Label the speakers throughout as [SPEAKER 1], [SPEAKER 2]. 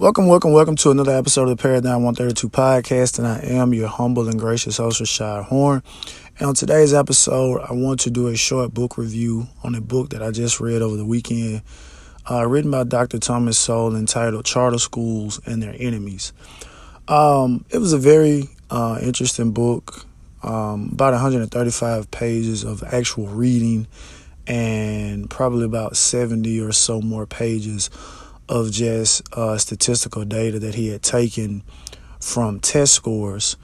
[SPEAKER 1] Welcome, welcome, welcome to another episode of the Paradigm 132 podcast, and I am your humble and gracious host, Rashad Horne. And on today's episode, I want to do a short book review on a book that I just read over the weekend, uh, written by Dr. Thomas Sowell, entitled Charter Schools and Their Enemies. Um, it was a very uh, interesting book, um, about 135 pages of actual reading, and probably about 70 or so more pages of just uh, statistical data that he had taken from test scores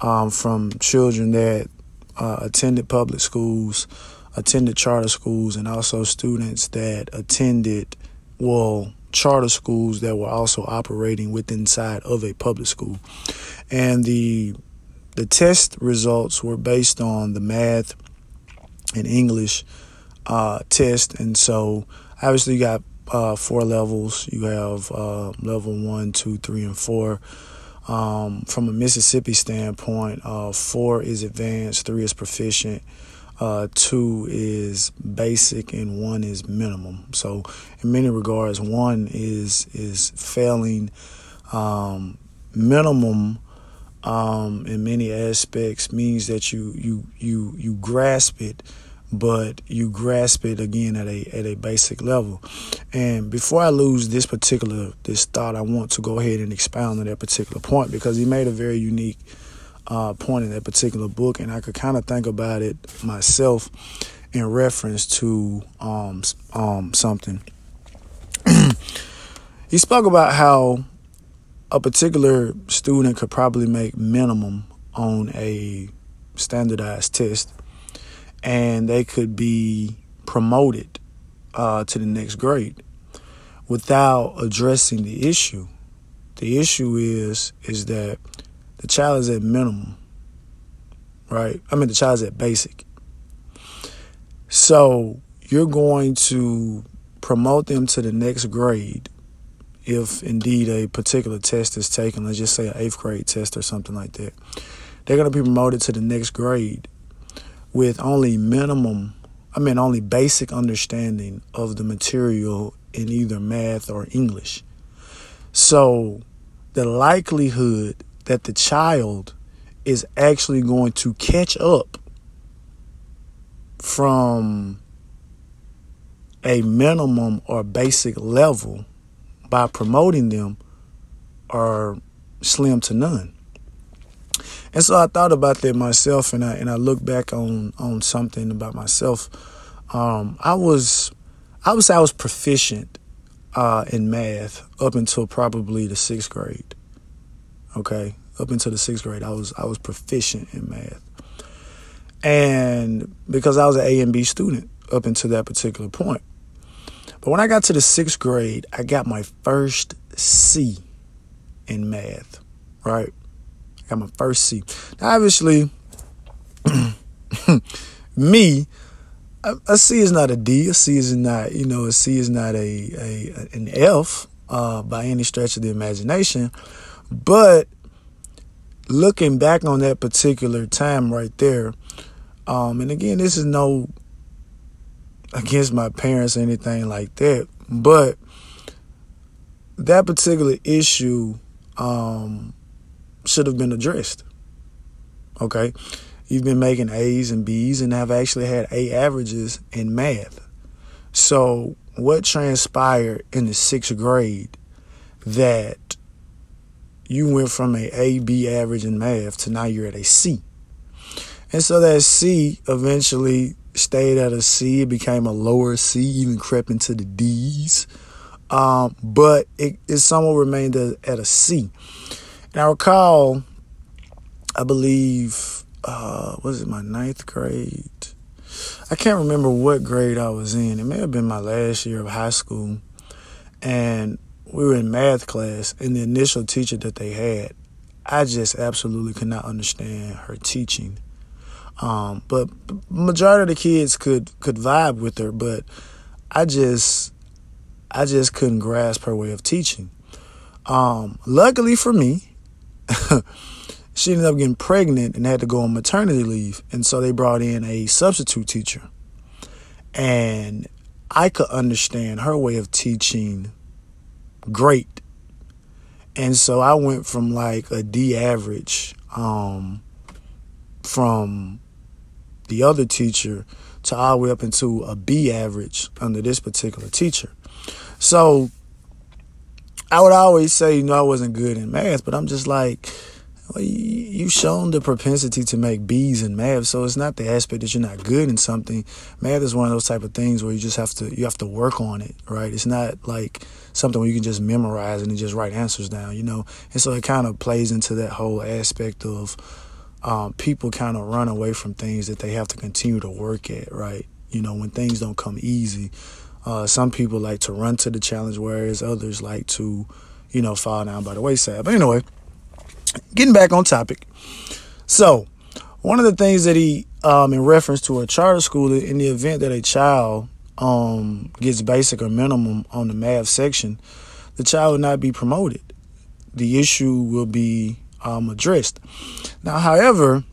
[SPEAKER 1] um, from children that uh, attended public schools, attended charter schools, and also students that attended, well, charter schools that were also operating within inside of a public school. And the the test results were based on the math and English uh, test, and so obviously you got uh, four levels. You have uh, level one, two, three, and four. Um, from a Mississippi standpoint, uh, four is advanced, three is proficient, uh, two is basic, and one is minimum. So, in many regards, one is is failing. Um, minimum, um, in many aspects, means that you you you you grasp it but you grasp it again at a at a basic level. And before I lose this particular this thought, I want to go ahead and expound on that particular point because he made a very unique uh, point in that particular book, and I could kind of think about it myself in reference to um, um, something. he spoke about how a particular student could probably make minimum on a standardized test and they could be promoted uh, to the next grade without addressing the issue. The issue is is that the child is at minimum, right? I mean, the child is at basic. So you're going to promote them to the next grade if indeed a particular test is taken. Let's just say an eighth grade test or something like that. They're going to be promoted to the next grade with only minimum, I mean, only basic understanding of the material in either math or English. So the likelihood that the child is actually going to catch up from a minimum or basic level by promoting them are slim to none. And so I thought about that myself, and I and I look back on on something about myself. Um, I was, I say I was proficient uh, in math up until probably the sixth grade. Okay, up until the sixth grade, I was I was proficient in math, and because I was an A and B student up until that particular point. But when I got to the sixth grade, I got my first C in math, right? My first C. Now, obviously, me, a, a C is not a D. A C is not, you know, a C is not a, a an F uh, by any stretch of the imagination. But looking back on that particular time right there, um, and again, this is no against my parents or anything like that, but that particular issue um, should have been addressed. Okay? You've been making A's and B's and have actually had A averages in math. So, what transpired in the sixth grade that you went from a A, B average in math to now you're at a C? And so that C eventually stayed at a C. It became a lower C, even crept into the D's. Um, but it, it somewhat remained at a C. I recall, I believe, uh, was it my ninth grade? I can't remember what grade I was in. It may have been my last year of high school. And we were in math class, and the initial teacher that they had, I just absolutely could not understand her teaching. Um, but majority of the kids could could vibe with her, but I just I just couldn't grasp her way of teaching. Um, luckily for me, she ended up getting pregnant and had to go on maternity leave. And so they brought in a substitute teacher. And I could understand her way of teaching great. And so I went from like a D average um, from the other teacher to all the way up into a B average under this particular teacher. So I would always say, you know, I wasn't good in math, but I'm just like, well, you've shown the propensity to make B's in math, so it's not the aspect that you're not good in something. Math is one of those type of things where you just have to you have to work on it, right? It's not like something where you can just memorize and just write answers down, you know. And so it kind of plays into that whole aspect of um, people kind of run away from things that they have to continue to work at, right? You know, when things don't come easy, uh, some people like to run to the challenge, whereas others like to, you know, fall down by the wayside. But anyway getting back on topic. So, one of the things that he, um, in reference to a charter school, in the event that a child um, gets basic or minimum on the math section, the child will not be promoted. The issue will be um, addressed. Now, however,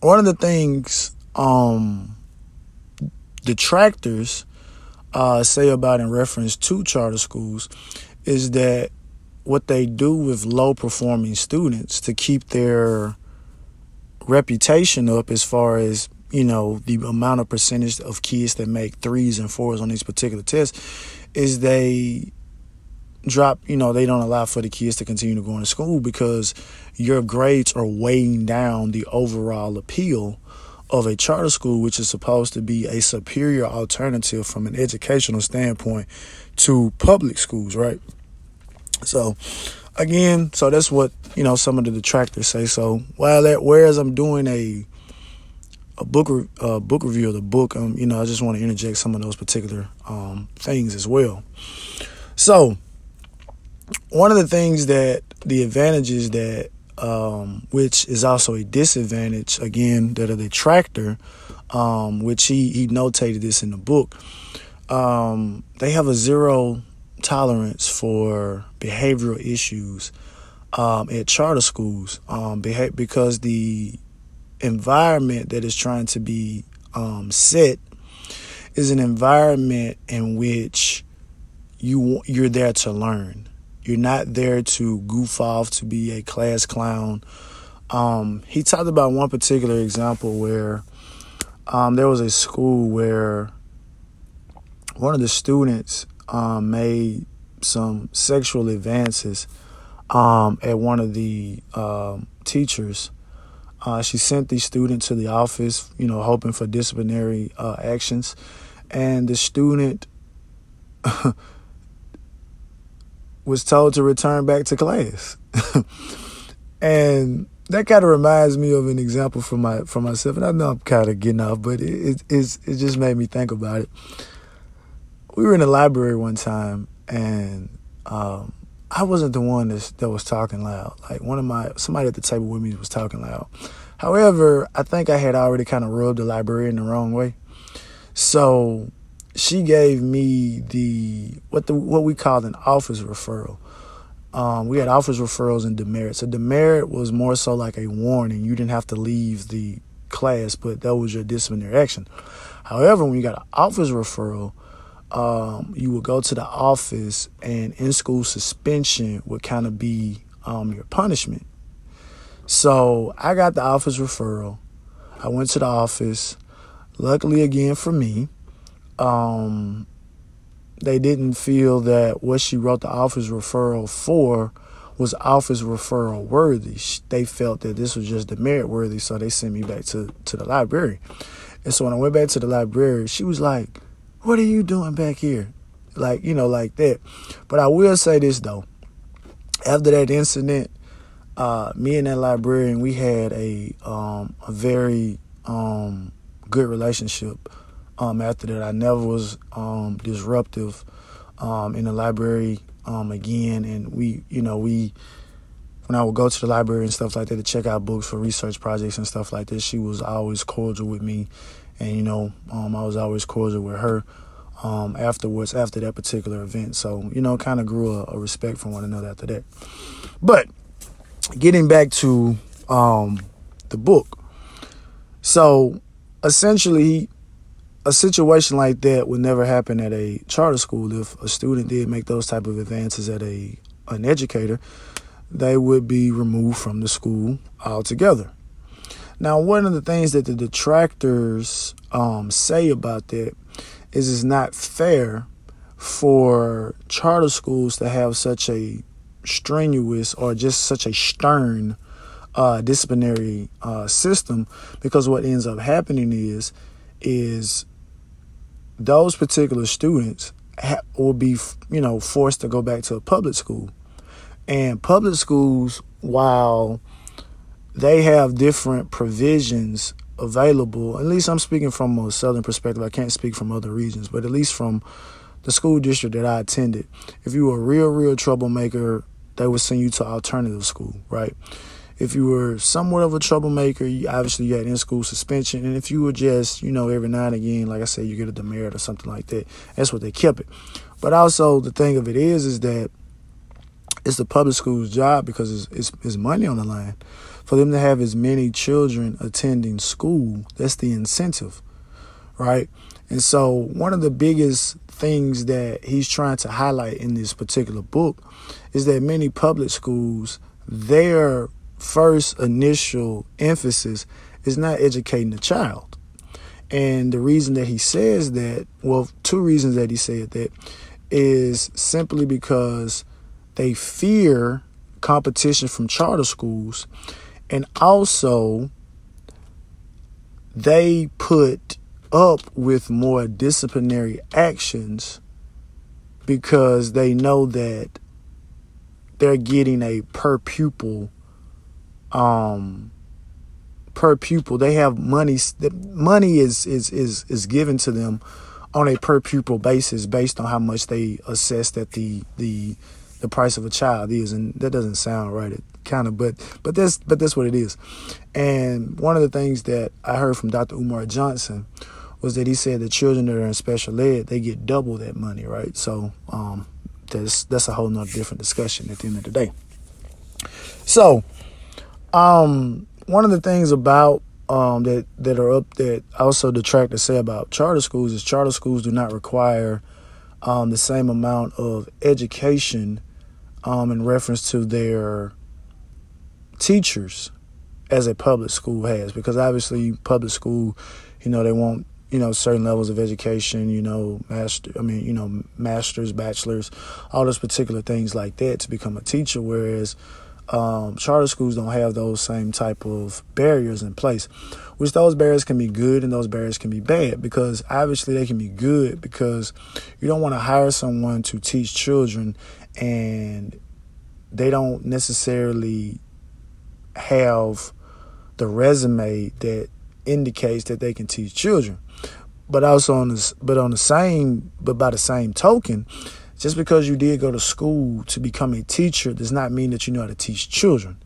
[SPEAKER 1] one of the things um, detractors uh, say about in reference to charter schools is that what they do with low performing students to keep their reputation up as far as you know the amount of percentage of kids that make threes and fours on these particular tests is they drop you know they don't allow for the kids to continue to go into school because your grades are weighing down the overall appeal of a charter school which is supposed to be a superior alternative from an educational standpoint to public schools right so again, so that's what you know some of the detractors say. So while that, whereas I'm doing a a book book review of the book, um, you know, I just want to interject some of those particular um, things as well. So one of the things that the advantages that um, which is also a disadvantage again that a detractor, um, which he he notated this in the book. Um, they have a zero tolerance for behavioral issues um, at charter schools um, beha- because the environment that is trying to be um, set is an environment in which you you're there to learn. You're not there to goof off to be a class clown. Um, he talked about one particular example where um, there was a school where one of the students um, made some sexual advances um, at one of the um, teachers. Uh, she sent the student to the office, you know, hoping for disciplinary uh, actions, and the student was told to return back to class. and that kind of reminds me of an example from my from myself, and I know I'm kind of getting off, but it, it, it just made me think about it we were in the library one time and um, I wasn't the one that, that was talking loud. Like one of my somebody at the table with me was talking loud. However, I think I had already kind of rubbed the librarian the wrong way. So she gave me the what the what we called an office referral. Um, we had office referrals and demerits. A demerit was more so like a warning. You didn't have to leave the class, but that was your disciplinary action. However, when you got an office referral, um, you would go to the office and in school suspension would kind of be um, your punishment. So I got the office referral. I went to the office. Luckily, again for me, um, they didn't feel that what she wrote the office referral for was office referral worthy. They felt that this was just demerit worthy, so they sent me back to, to the library. And so when I went back to the library, she was like, what are you doing back here? Like, you know, like that. But I will say this though. After that incident, uh, me and that librarian, we had a um, a very um, good relationship. Um, after that, I never was um, disruptive um, in the library um, again, and we, you know, we when I would go to the library and stuff like that to check out books for research projects and stuff like this, she was always cordial with me and you know, um, I was always cordial with her um, afterwards after that particular event. So you know, kind of grew a, a, respect for one another after that. But getting back to the book, so essentially, a situation like that would never happen at a charter school if a student did make those type of advances at a an educator, they would be removed from the school altogether. Now, one of the things that the detractors um, say about that is it's not fair for charter schools to have such a strenuous or just such a stern uh, disciplinary uh, system because what ends up happening is is those particular students ha- will be you know forced to go back to a public school. And public schools while they have different provisions available at least i'm speaking from a southern perspective i can't speak from other regions but at least from the school district that i attended if you were a real real troublemaker they would send you to alternative school right if you were somewhat of a troublemaker, you, obviously you had in school suspension. And if you were just, you know, every now and again, like I said, you get a demerit or something like that, that's what they kept it. But also, the thing of it is, is that it's the public school's job because it's, it's, it's money on the line. For them to have as many children attending school, that's the incentive, right? And so, one of the biggest things that he's trying to highlight in this particular book is that many public schools, their first initial emphasis is not educating the child. And the reason that he says that, well, two reasons that he said that is simply because they fear competition from charter schools and also they put up with more disciplinary actions because they know that they're getting a per pupil um, per pupil. They have money. Money is is is is given to them on a per pupil basis based on how much they assess that the the the price of a child is, and that doesn't sound right. It kind of, but but that's but that's what it is. And one of the things that I heard from Dr. Umar Johnson was that he said the children that are in special ed they get double that money, right? So um, that's that's a whole nother different discussion at the end of the day. So um, one of the things about um, that that are up that also detract to say about charter schools is charter schools do not require um, the same amount of education um, in reference to their teachers as a public school has. Because obviously public school you know they want you know certain levels of education you know master i mean you know masters bachelors all those particular things like that to become a teacher. Whereas um, charter schools don't have those same type of barriers in place which those barriers can be good and those barriers can be bad because obviously they can be good because you don't want to hire someone to teach children and they don't necessarily have the resume that indicates that they can teach children. But also on this but on the same but by the same token just because you did go to school to become a teacher does not mean that you know how to teach children.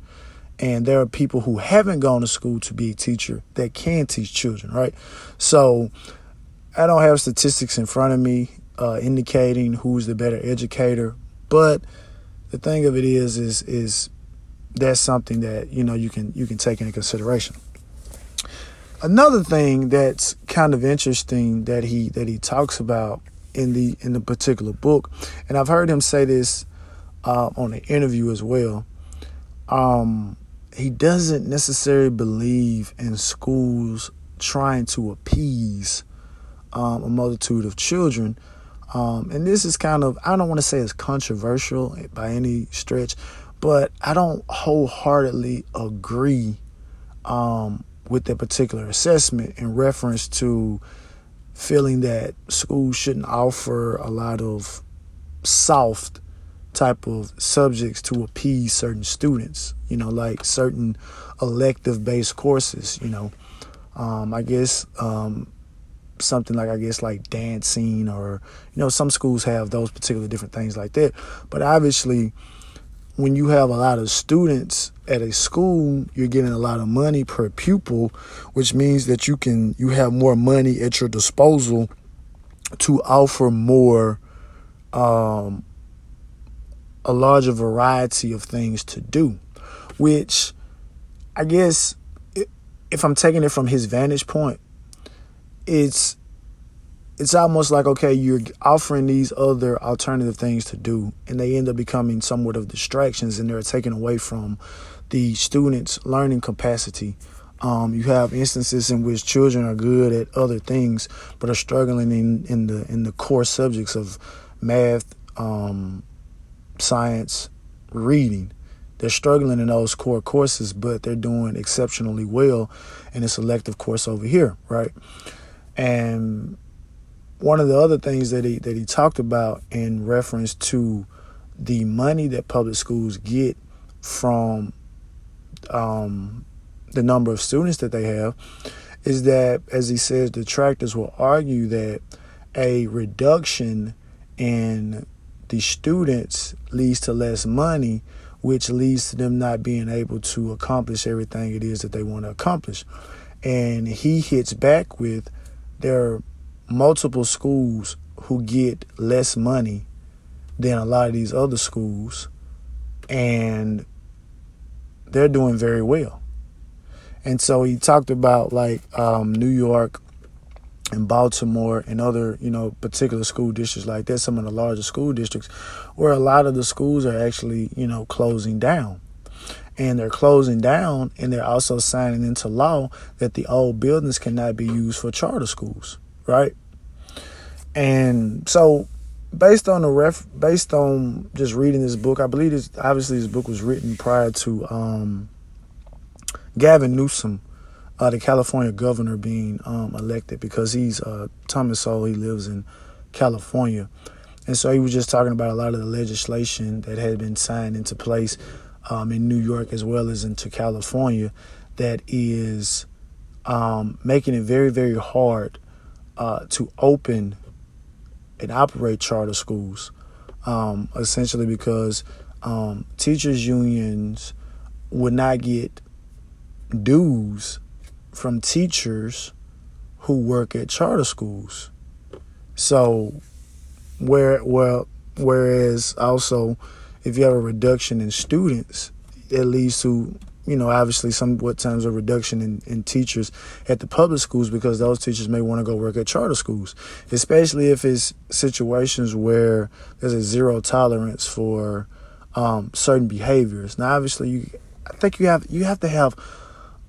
[SPEAKER 1] And there are people who haven't gone to school to be a teacher that can teach children, right? So I don't have statistics in front of me uh, indicating who's the better educator, but the thing of it is, is, is that's something that you know you can you can take into consideration. Another thing that's kind of interesting that he that he talks about in the in the particular book, and I've heard him say this uh, on an interview as well. Um, he doesn't necessarily believe in schools trying to appease um, a multitude of children. Um, and this is kind of, I don't want to say it's controversial by any stretch, but I don't wholeheartedly agree um, with that particular assessment in reference to feeling that schools shouldn't offer a lot of soft type of subjects to appease certain students, you know, like certain elective based courses, you know. Um, I guess um, something like I guess like dancing or you know some schools have those particular different things like that. But obviously when you have a lot of students at a school, you're getting a lot of money per pupil, which means that you can you have more money at your disposal to offer more um, a larger variety of things to do, which I guess if I'm taking it from his vantage point, it's it's almost like okay, you're offering these other alternative things to do, and they end up becoming somewhat of distractions, and they're taken away from the students' learning capacity. Um, you have instances in which children are good at other things, but are struggling in, in the in the core subjects of math, um, science, reading. They're struggling in those core courses, but they're doing exceptionally well in a selective course over here, right? And one of the other things that he that he talked about in reference to the money that public schools get from um, the number of students that they have is that, as he says, detractors will argue that a reduction in the students leads to less money, which leads to them not being able to accomplish everything it is that they want to accomplish. And he hits back with there multiple schools who get less money than a lot of these other schools, and they're doing very well. And so he talked about like um, New York and Baltimore and other, you know, particular school districts like that, some of the larger school districts, where a lot of the schools are actually, you know, closing down. And they're closing down and they're also signing into law that the old buildings cannot be used for charter schools, right? And so based on the ref based on just reading this book, I believe this obviously this book was written prior to um, Gavin Newsom, uh, the California governor, being um, elected because he's uh, Thomas Sowell. He lives in California, and so he was just talking about a lot of the legislation that had been signed into place um, in New York as well as into California that is um, making it very very hard uh, to open and operate charter schools, um, essentially because um, teachers' unions would not get dues from teachers who work at charter schools. So, where well, whereas also, if you have a reduction in students, it leads to you know, obviously somewhat times a reduction in, in teachers at the public schools because those teachers may want to go work at charter schools, especially if it's situations where there's a zero tolerance for um, certain behaviors. Now, obviously, you, I think you have you have to have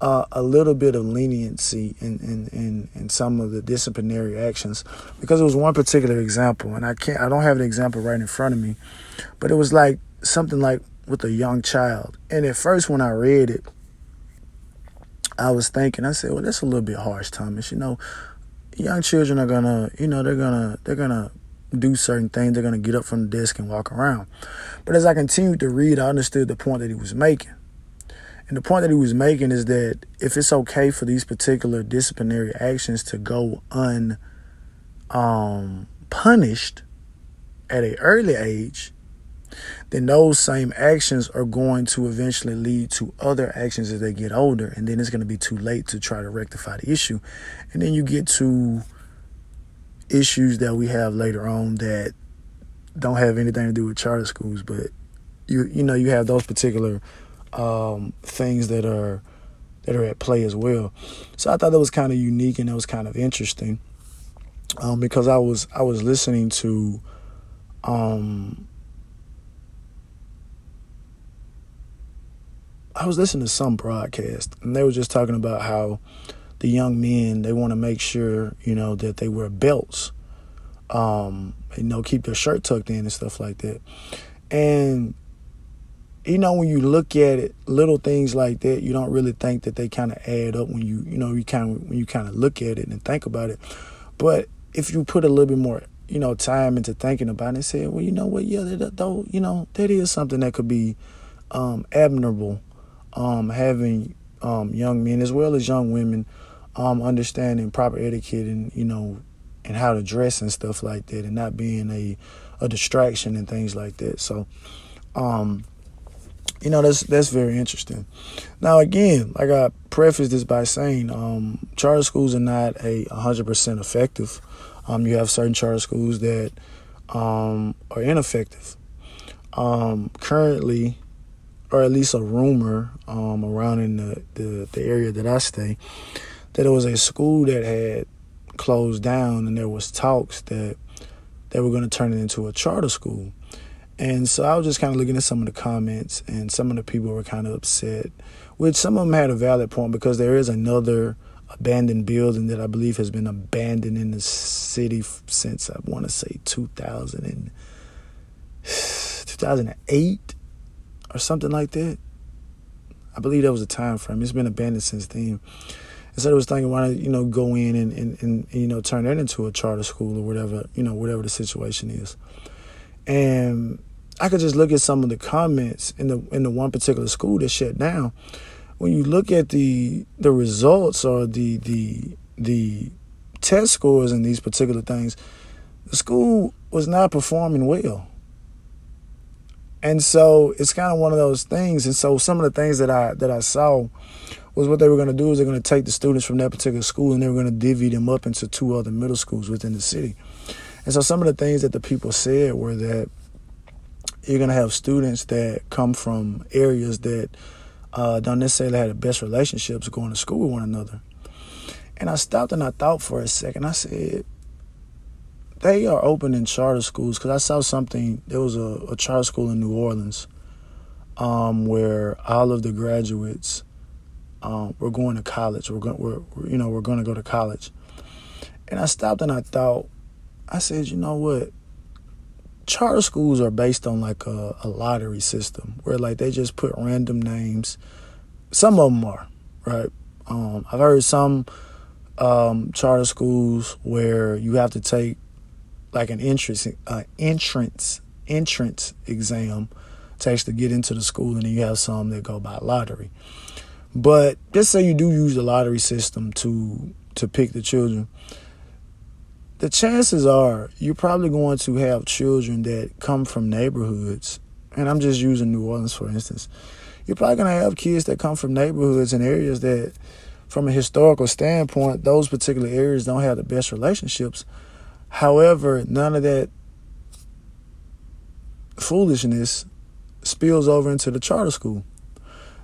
[SPEAKER 1] uh, a little bit of leniency in, in, in, in some of the disciplinary actions because it was one particular example, and I can't I don't have an example right in front of me, but it was like something like with a young child. And at first, when I read it, I was thinking, I said, well, that's a little bit harsh, Thomas. You know, young children are gonna, you know, they're gonna, they're gonna do certain things. They're gonna get up from the desk and walk around. But as I continued to read, I understood the point that he was making. And the point that he was making is that if it's okay for these particular disciplinary actions to go unpunished um, at an early age, then those same actions are going to eventually lead to other actions as they get older. And then it's going to be too late to try to rectify the issue. And then you get to issues that we have later on that don't have anything to do with charter schools, but you you know you have those particular um, things that are that are at play as well. So I thought that was kind of unique and that was kind of interesting um, because I was I was listening to um, I was listening to some broadcast and they were just talking about how the young men they want to make sure you know that they wear belts, um, you know, keep their shirt tucked in and stuff like that. And you know, when you look at it, little things like that, you don't really think that they kind of add up when you you know you kind of when you kind of look at it and think about it. But if you put a little bit more you know time into thinking about it and say, well, you know what, yeah, that, though, you know, that is something that could be um, admirable um, having um, young men as well as young women um, understanding proper etiquette and you know and how to dress and stuff like that and not being a a distraction and things like that. So um you know that's that's very interesting. Now again like i preface this by saying um charter schools are not a 100% effective. Um you have certain charter schools that um are ineffective. Um currently or at least a rumor um, around in the, the, the area that I stay, that it was a school that had closed down, and there was talks that they were going to turn it into a charter school. And so I was just kind of looking at some of the comments, and some of the people were kind of upset, which some of them had a valid point because there is another abandoned building that I believe has been abandoned in the city since I want to say 2000 and 2008 or something like that. I believe that was a time frame. It's been abandoned since then. And so I was thinking, why not, you know, go in and, and, and, you know, turn that into a charter school or whatever, you know, whatever the situation is. And I could just look at some of the comments in the in the one particular school that shut down. When you look at the the results or the the the test scores and these particular things, the school was not performing well. And so it's kind of one of those things. And so some of the things that I that I saw was what they were going to do is they're going to take the students from that particular school and they were going to divvy them up into two other middle schools within the city. And so some of the things that the people said were that you're going to have students that come from areas that uh, don't necessarily have the best relationships going to school with one another. And I stopped and I thought for a second. I said, they are opening charter schools because I saw something. There was a, a charter school in New Orleans um, where all of the graduates um, were going to college. We're going, we're, you know, we're going to go to college. And I stopped and I thought, I said, you know what? Charter schools are based on like a, a lottery system where like they just put random names. Some of them are right. Um, I've heard some um, charter schools where you have to take like an entrance uh, entrance entrance exam to actually get into the school, and then you have some that go by lottery. But just say you do use the lottery system to to pick the children the chances are you're probably going to have children that come from neighborhoods, and I'm just using New Orleans for instance. You're probably going to have kids that come from neighborhoods and areas that, from a historical standpoint, those particular areas don't have the best relationships. However, none of that foolishness spills over into the charter school.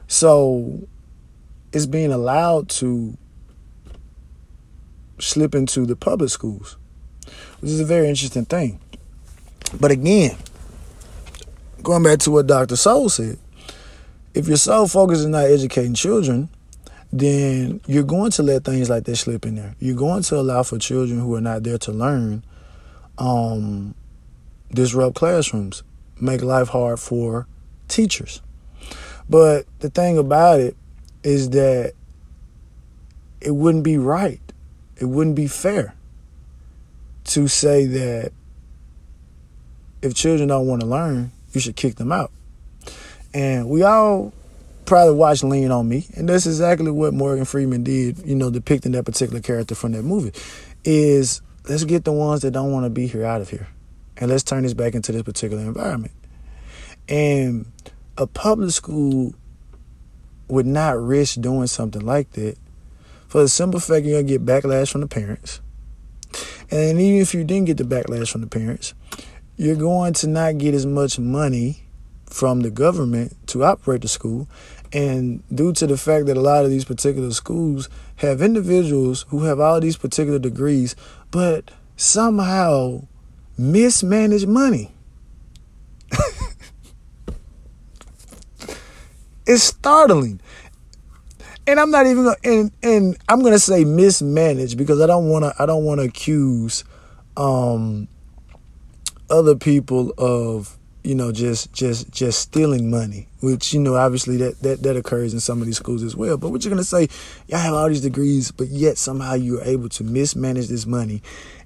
[SPEAKER 1] So it's being allowed to slip into the public schools which is a very interesting thing. But again, going back to what Dr. Sowell said, if your sole focus is not educating children, then you're going to let things like that slip in there. You're going to allow for children who are not there to learn um, disrupt classrooms, make life hard for teachers. But the thing about it is that it wouldn't be right. It wouldn't be fair to say that if children don't want to learn, you should kick them out. And we all probably watched Lean on Me, and that's exactly what Morgan Freeman did, you know, depicting that particular character from that movie. Is let's get the ones that don't want to be here out of here. And let's turn this back into this particular environment. And a public school would not risk doing something like that for the simple fact you're gonna get backlash from the parents and even if you didn't get the backlash from the parents, you're going to not get as much money from the government to operate the school. And due to the fact that a lot of these particular schools have individuals who have all these particular degrees, but somehow mismanage money. it's startling and I'm not even gonna and and I'm gonna say mismanaged because I don't wanna I don't wanna accuse um other people of you know just just just stealing money which you know obviously that that that occurs in some of these schools as well but what you're gonna say y'all have all these degrees but yet somehow you're able to mismanage this money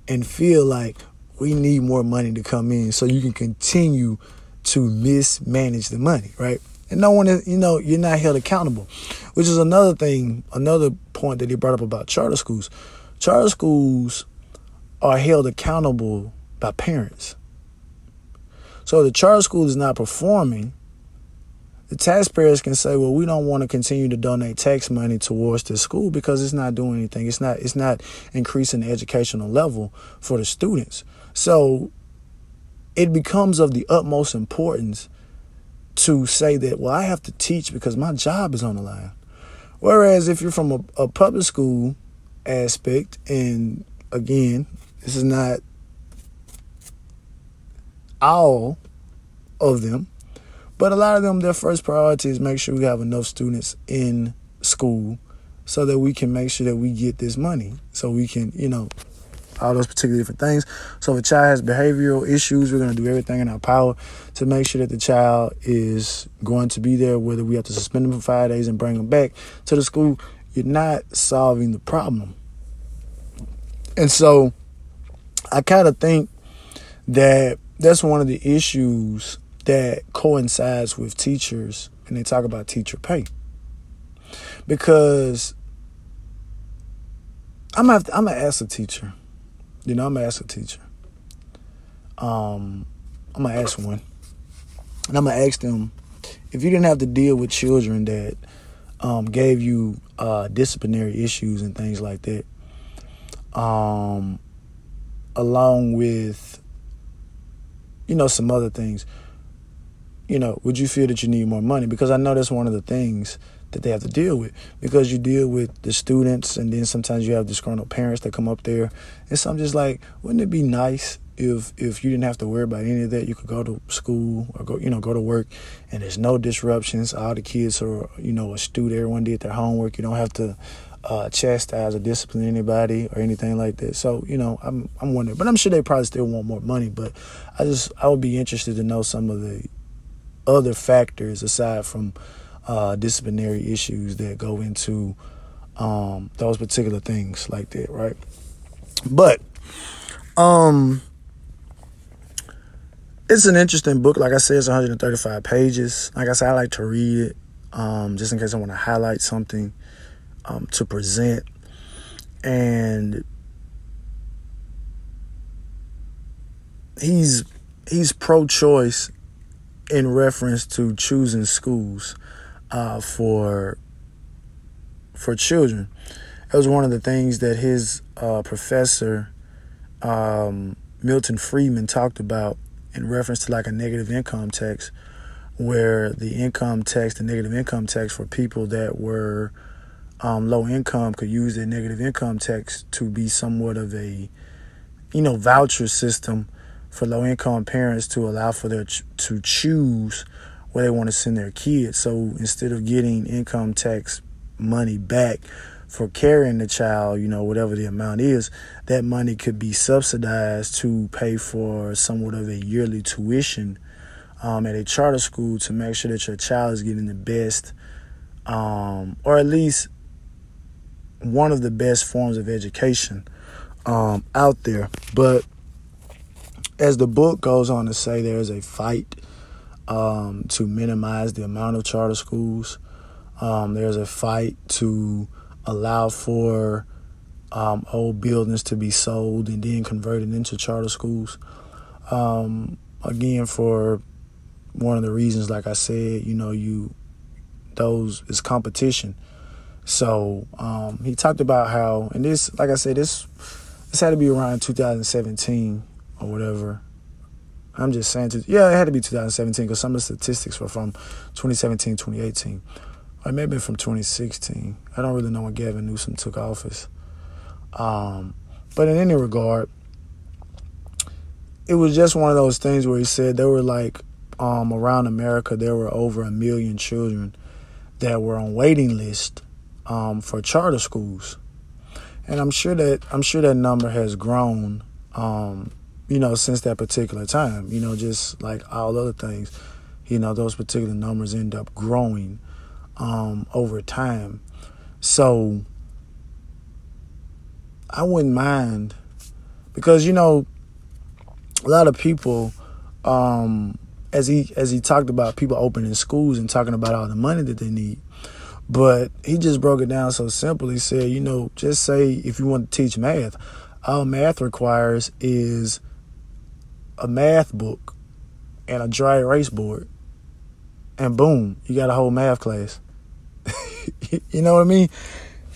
[SPEAKER 1] and feel like we need more money to come in so you can continue to mismanage the money right and no one is, you know, you're not held accountable, which is another thing, another point that he brought up about charter schools. Charter schools are held accountable by parents. So the charter school is not performing. The taxpayers can say, "Well, we don't want to continue to donate tax money towards this school because it's not doing anything. It's not. It's not increasing the educational level for the students." So it becomes of the utmost importance to say that, well, I have to teach because my job is on the line. Whereas if you're from a, a public school aspect and again, this is not all of them, but a lot of them, their first priority is make sure we have enough students in school so that we can make sure that we get this money so we can, you know, all those particular different things. So if a child has behavioral issues, we're going to do everything in our power to make sure that the child is going to be there, whether we have to suspend them for five days and bring them back to the school. You're not solving the problem. And so I kind of think that that's one of the issues that coincides with teachers and they talk about teacher pay. Because I'm gonna, to, I'm gonna ask a teacher you know, I'm gonna ask a teacher. Um, I'm gonna ask one, and I'm gonna ask them if you didn't have to deal with children that um, gave you uh, disciplinary issues and things like that, um, along with you know some other things. You know, would you feel that you need more money? Because I know that's one of the things that they have to deal with. Because you deal with the students and then sometimes you have disgruntled parents that come up there. And so I'm just like wouldn't it be nice if if you didn't have to worry about any of that? You could go to school or go you know go to work and there's no disruptions. All the kids are you know astute. Everyone did their homework. You don't have to uh, chastise or discipline anybody or anything like that. So you know I'm I'm wondering. But I'm sure they probably still want more money. But I just I would be interested to know some of the other factors aside from uh, disciplinary issues that go into um, those particular things like that, right? But um, it's an interesting book. Like I said, it's 135 pages. Like I said, I like to read it um, just in case I want to highlight something um, to present. And he's he's pro-choice in reference to choosing schools uh, for for children. That was one of the things that his uh, professor um, Milton Friedman talked about in reference to like a negative income tax, where the income tax, the negative income tax for people that were um, low income could use their negative income tax to be somewhat of a, you know, voucher system for low income parents to allow for their ch- to choose where they want to send their kids. So instead of getting income tax money back for carrying the child, you know, whatever the amount is, that money could be subsidized to pay for somewhat of a yearly tuition um, at a charter school to make sure that your child is getting the best, um, or at least one of the best forms of education um, out there. But as the book goes on to say, there is a fight um, to minimize the amount of charter schools. Um, there's a fight to allow for um, old buildings to be sold and then converted into charter schools. Um, again, for one of the reasons, like I said, you know, you those is competition. So um, he talked about how, and this, like I said, this this had to be around 2017 or whatever. I'm just saying, to, yeah, it had to be 2017 because some of the statistics were from 2017, 2018. Or it may have been from 2016. I don't really know when Gavin Newsom took office. Um, but in any regard, it was just one of those things where he said there were like um, around America there were over a million children that were on waiting list um, for charter schools, and I'm sure that I'm sure that number has grown um, you know, since that particular time. You know, just like all other things, you know, those particular numbers end up growing um, over time. So I wouldn't mind because you know a lot of people um, as he as he talked about people opening schools and talking about all the money that they need but he just broke it down so simple he said you know just say if you want to teach math all math requires is a math book and a dry erase board, and boom, you got a whole math class. you know what I mean?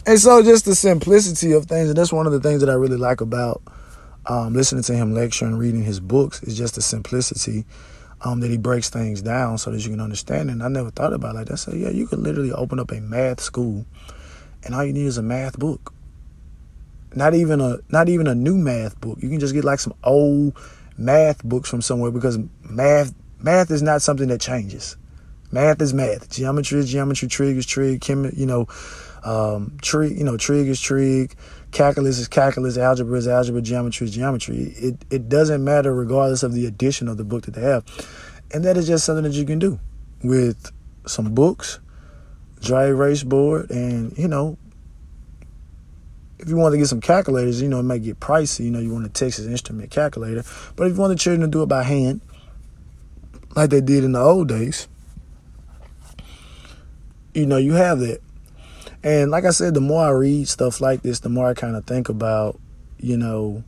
[SPEAKER 1] And so, just the simplicity of things, and that's one of the things that I really like about um, listening to him lecture and reading his books is just the simplicity um, that he breaks things down so that you can understand. And I never thought about it like that. Said, yeah, you could literally open up a math school, and all you need is a math book. not even a not even a new math book. You can just get like some old math books from somewhere because math math is not something that changes. Math is math. Geometry is geometry. Trig is trig. Chem, you know, um, trig, you know, trig is trig. Calculus is calculus. Algebra is algebra. Geometry is geometry. It it doesn't matter regardless of the edition of the book that they have, and that is just something that you can do with some books, dry erase board, and you know, if you want to get some calculators, you know, it might get pricey. You know, you want a Texas Instrument calculator, but if you want the children to do it by hand, like they did in the old days you know, you have that. And like I said, the more I read stuff like this, the more I kind of think about, you know,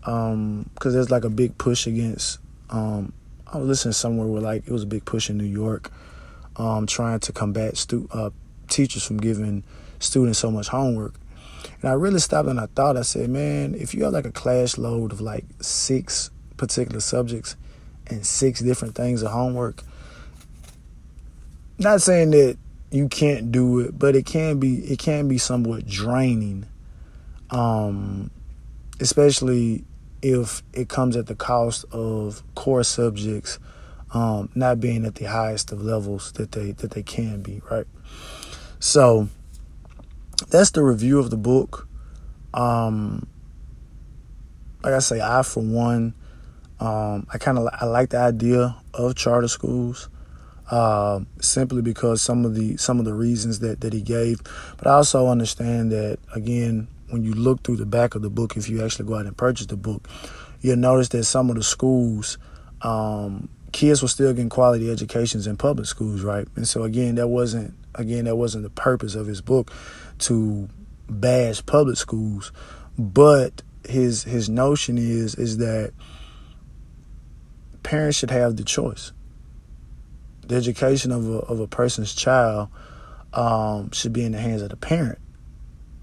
[SPEAKER 1] because um, there's like a big push against. Um, I was listening somewhere where like it was a big push in New York, um, trying to combat stu- uh, teachers from giving students so much homework. And I really stopped and I thought, I said, man, if you have like a class load of like six particular subjects and six different things of homework, not saying that you can't do it, but it can be it can be somewhat draining. Um, especially if it comes at the cost of core subjects um, not being at the highest of levels that they that they can be, right? So that's the review of the book. Um, like I say, I for one, um, I kind of I like the idea of charter schools uh, simply because some of the some of the reasons that that he gave. But I also understand that again, when you look through the back of the book, if you actually go out and purchase the book, you'll notice that some of the schools. Um, kids were still getting quality educations in public schools, right? And so again, that wasn't again that wasn't the purpose of his book to bash public schools, but his his notion is is that parents should have the choice the education of a, of a person's child um, should be in the hands of the parent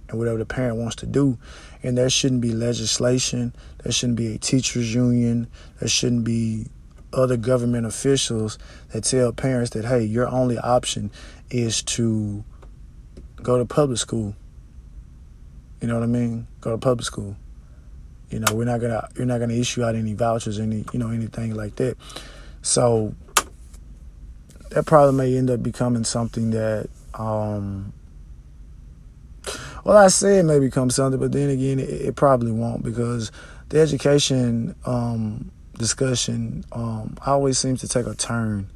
[SPEAKER 1] and whatever the parent wants to do. And there shouldn't be legislation, there shouldn't be a teachers union, there shouldn't be other government officials that tell parents that, hey, your only option is to go to public school. You know what I mean? Go to public school. You know, we're not gonna you're not gonna issue out any vouchers, any you know, anything like that. So that probably may end up becoming something that um, well i say it may become something but then again it, it probably won't because the education um, discussion um, always seems to take a turn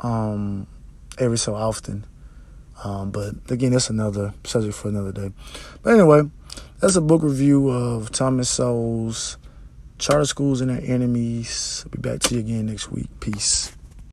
[SPEAKER 1] um, every so often um, but again that's another subject for another day. But anyway that's a book review of thomas sowell's charter schools and their enemies. I'll be back to you again next week. Peace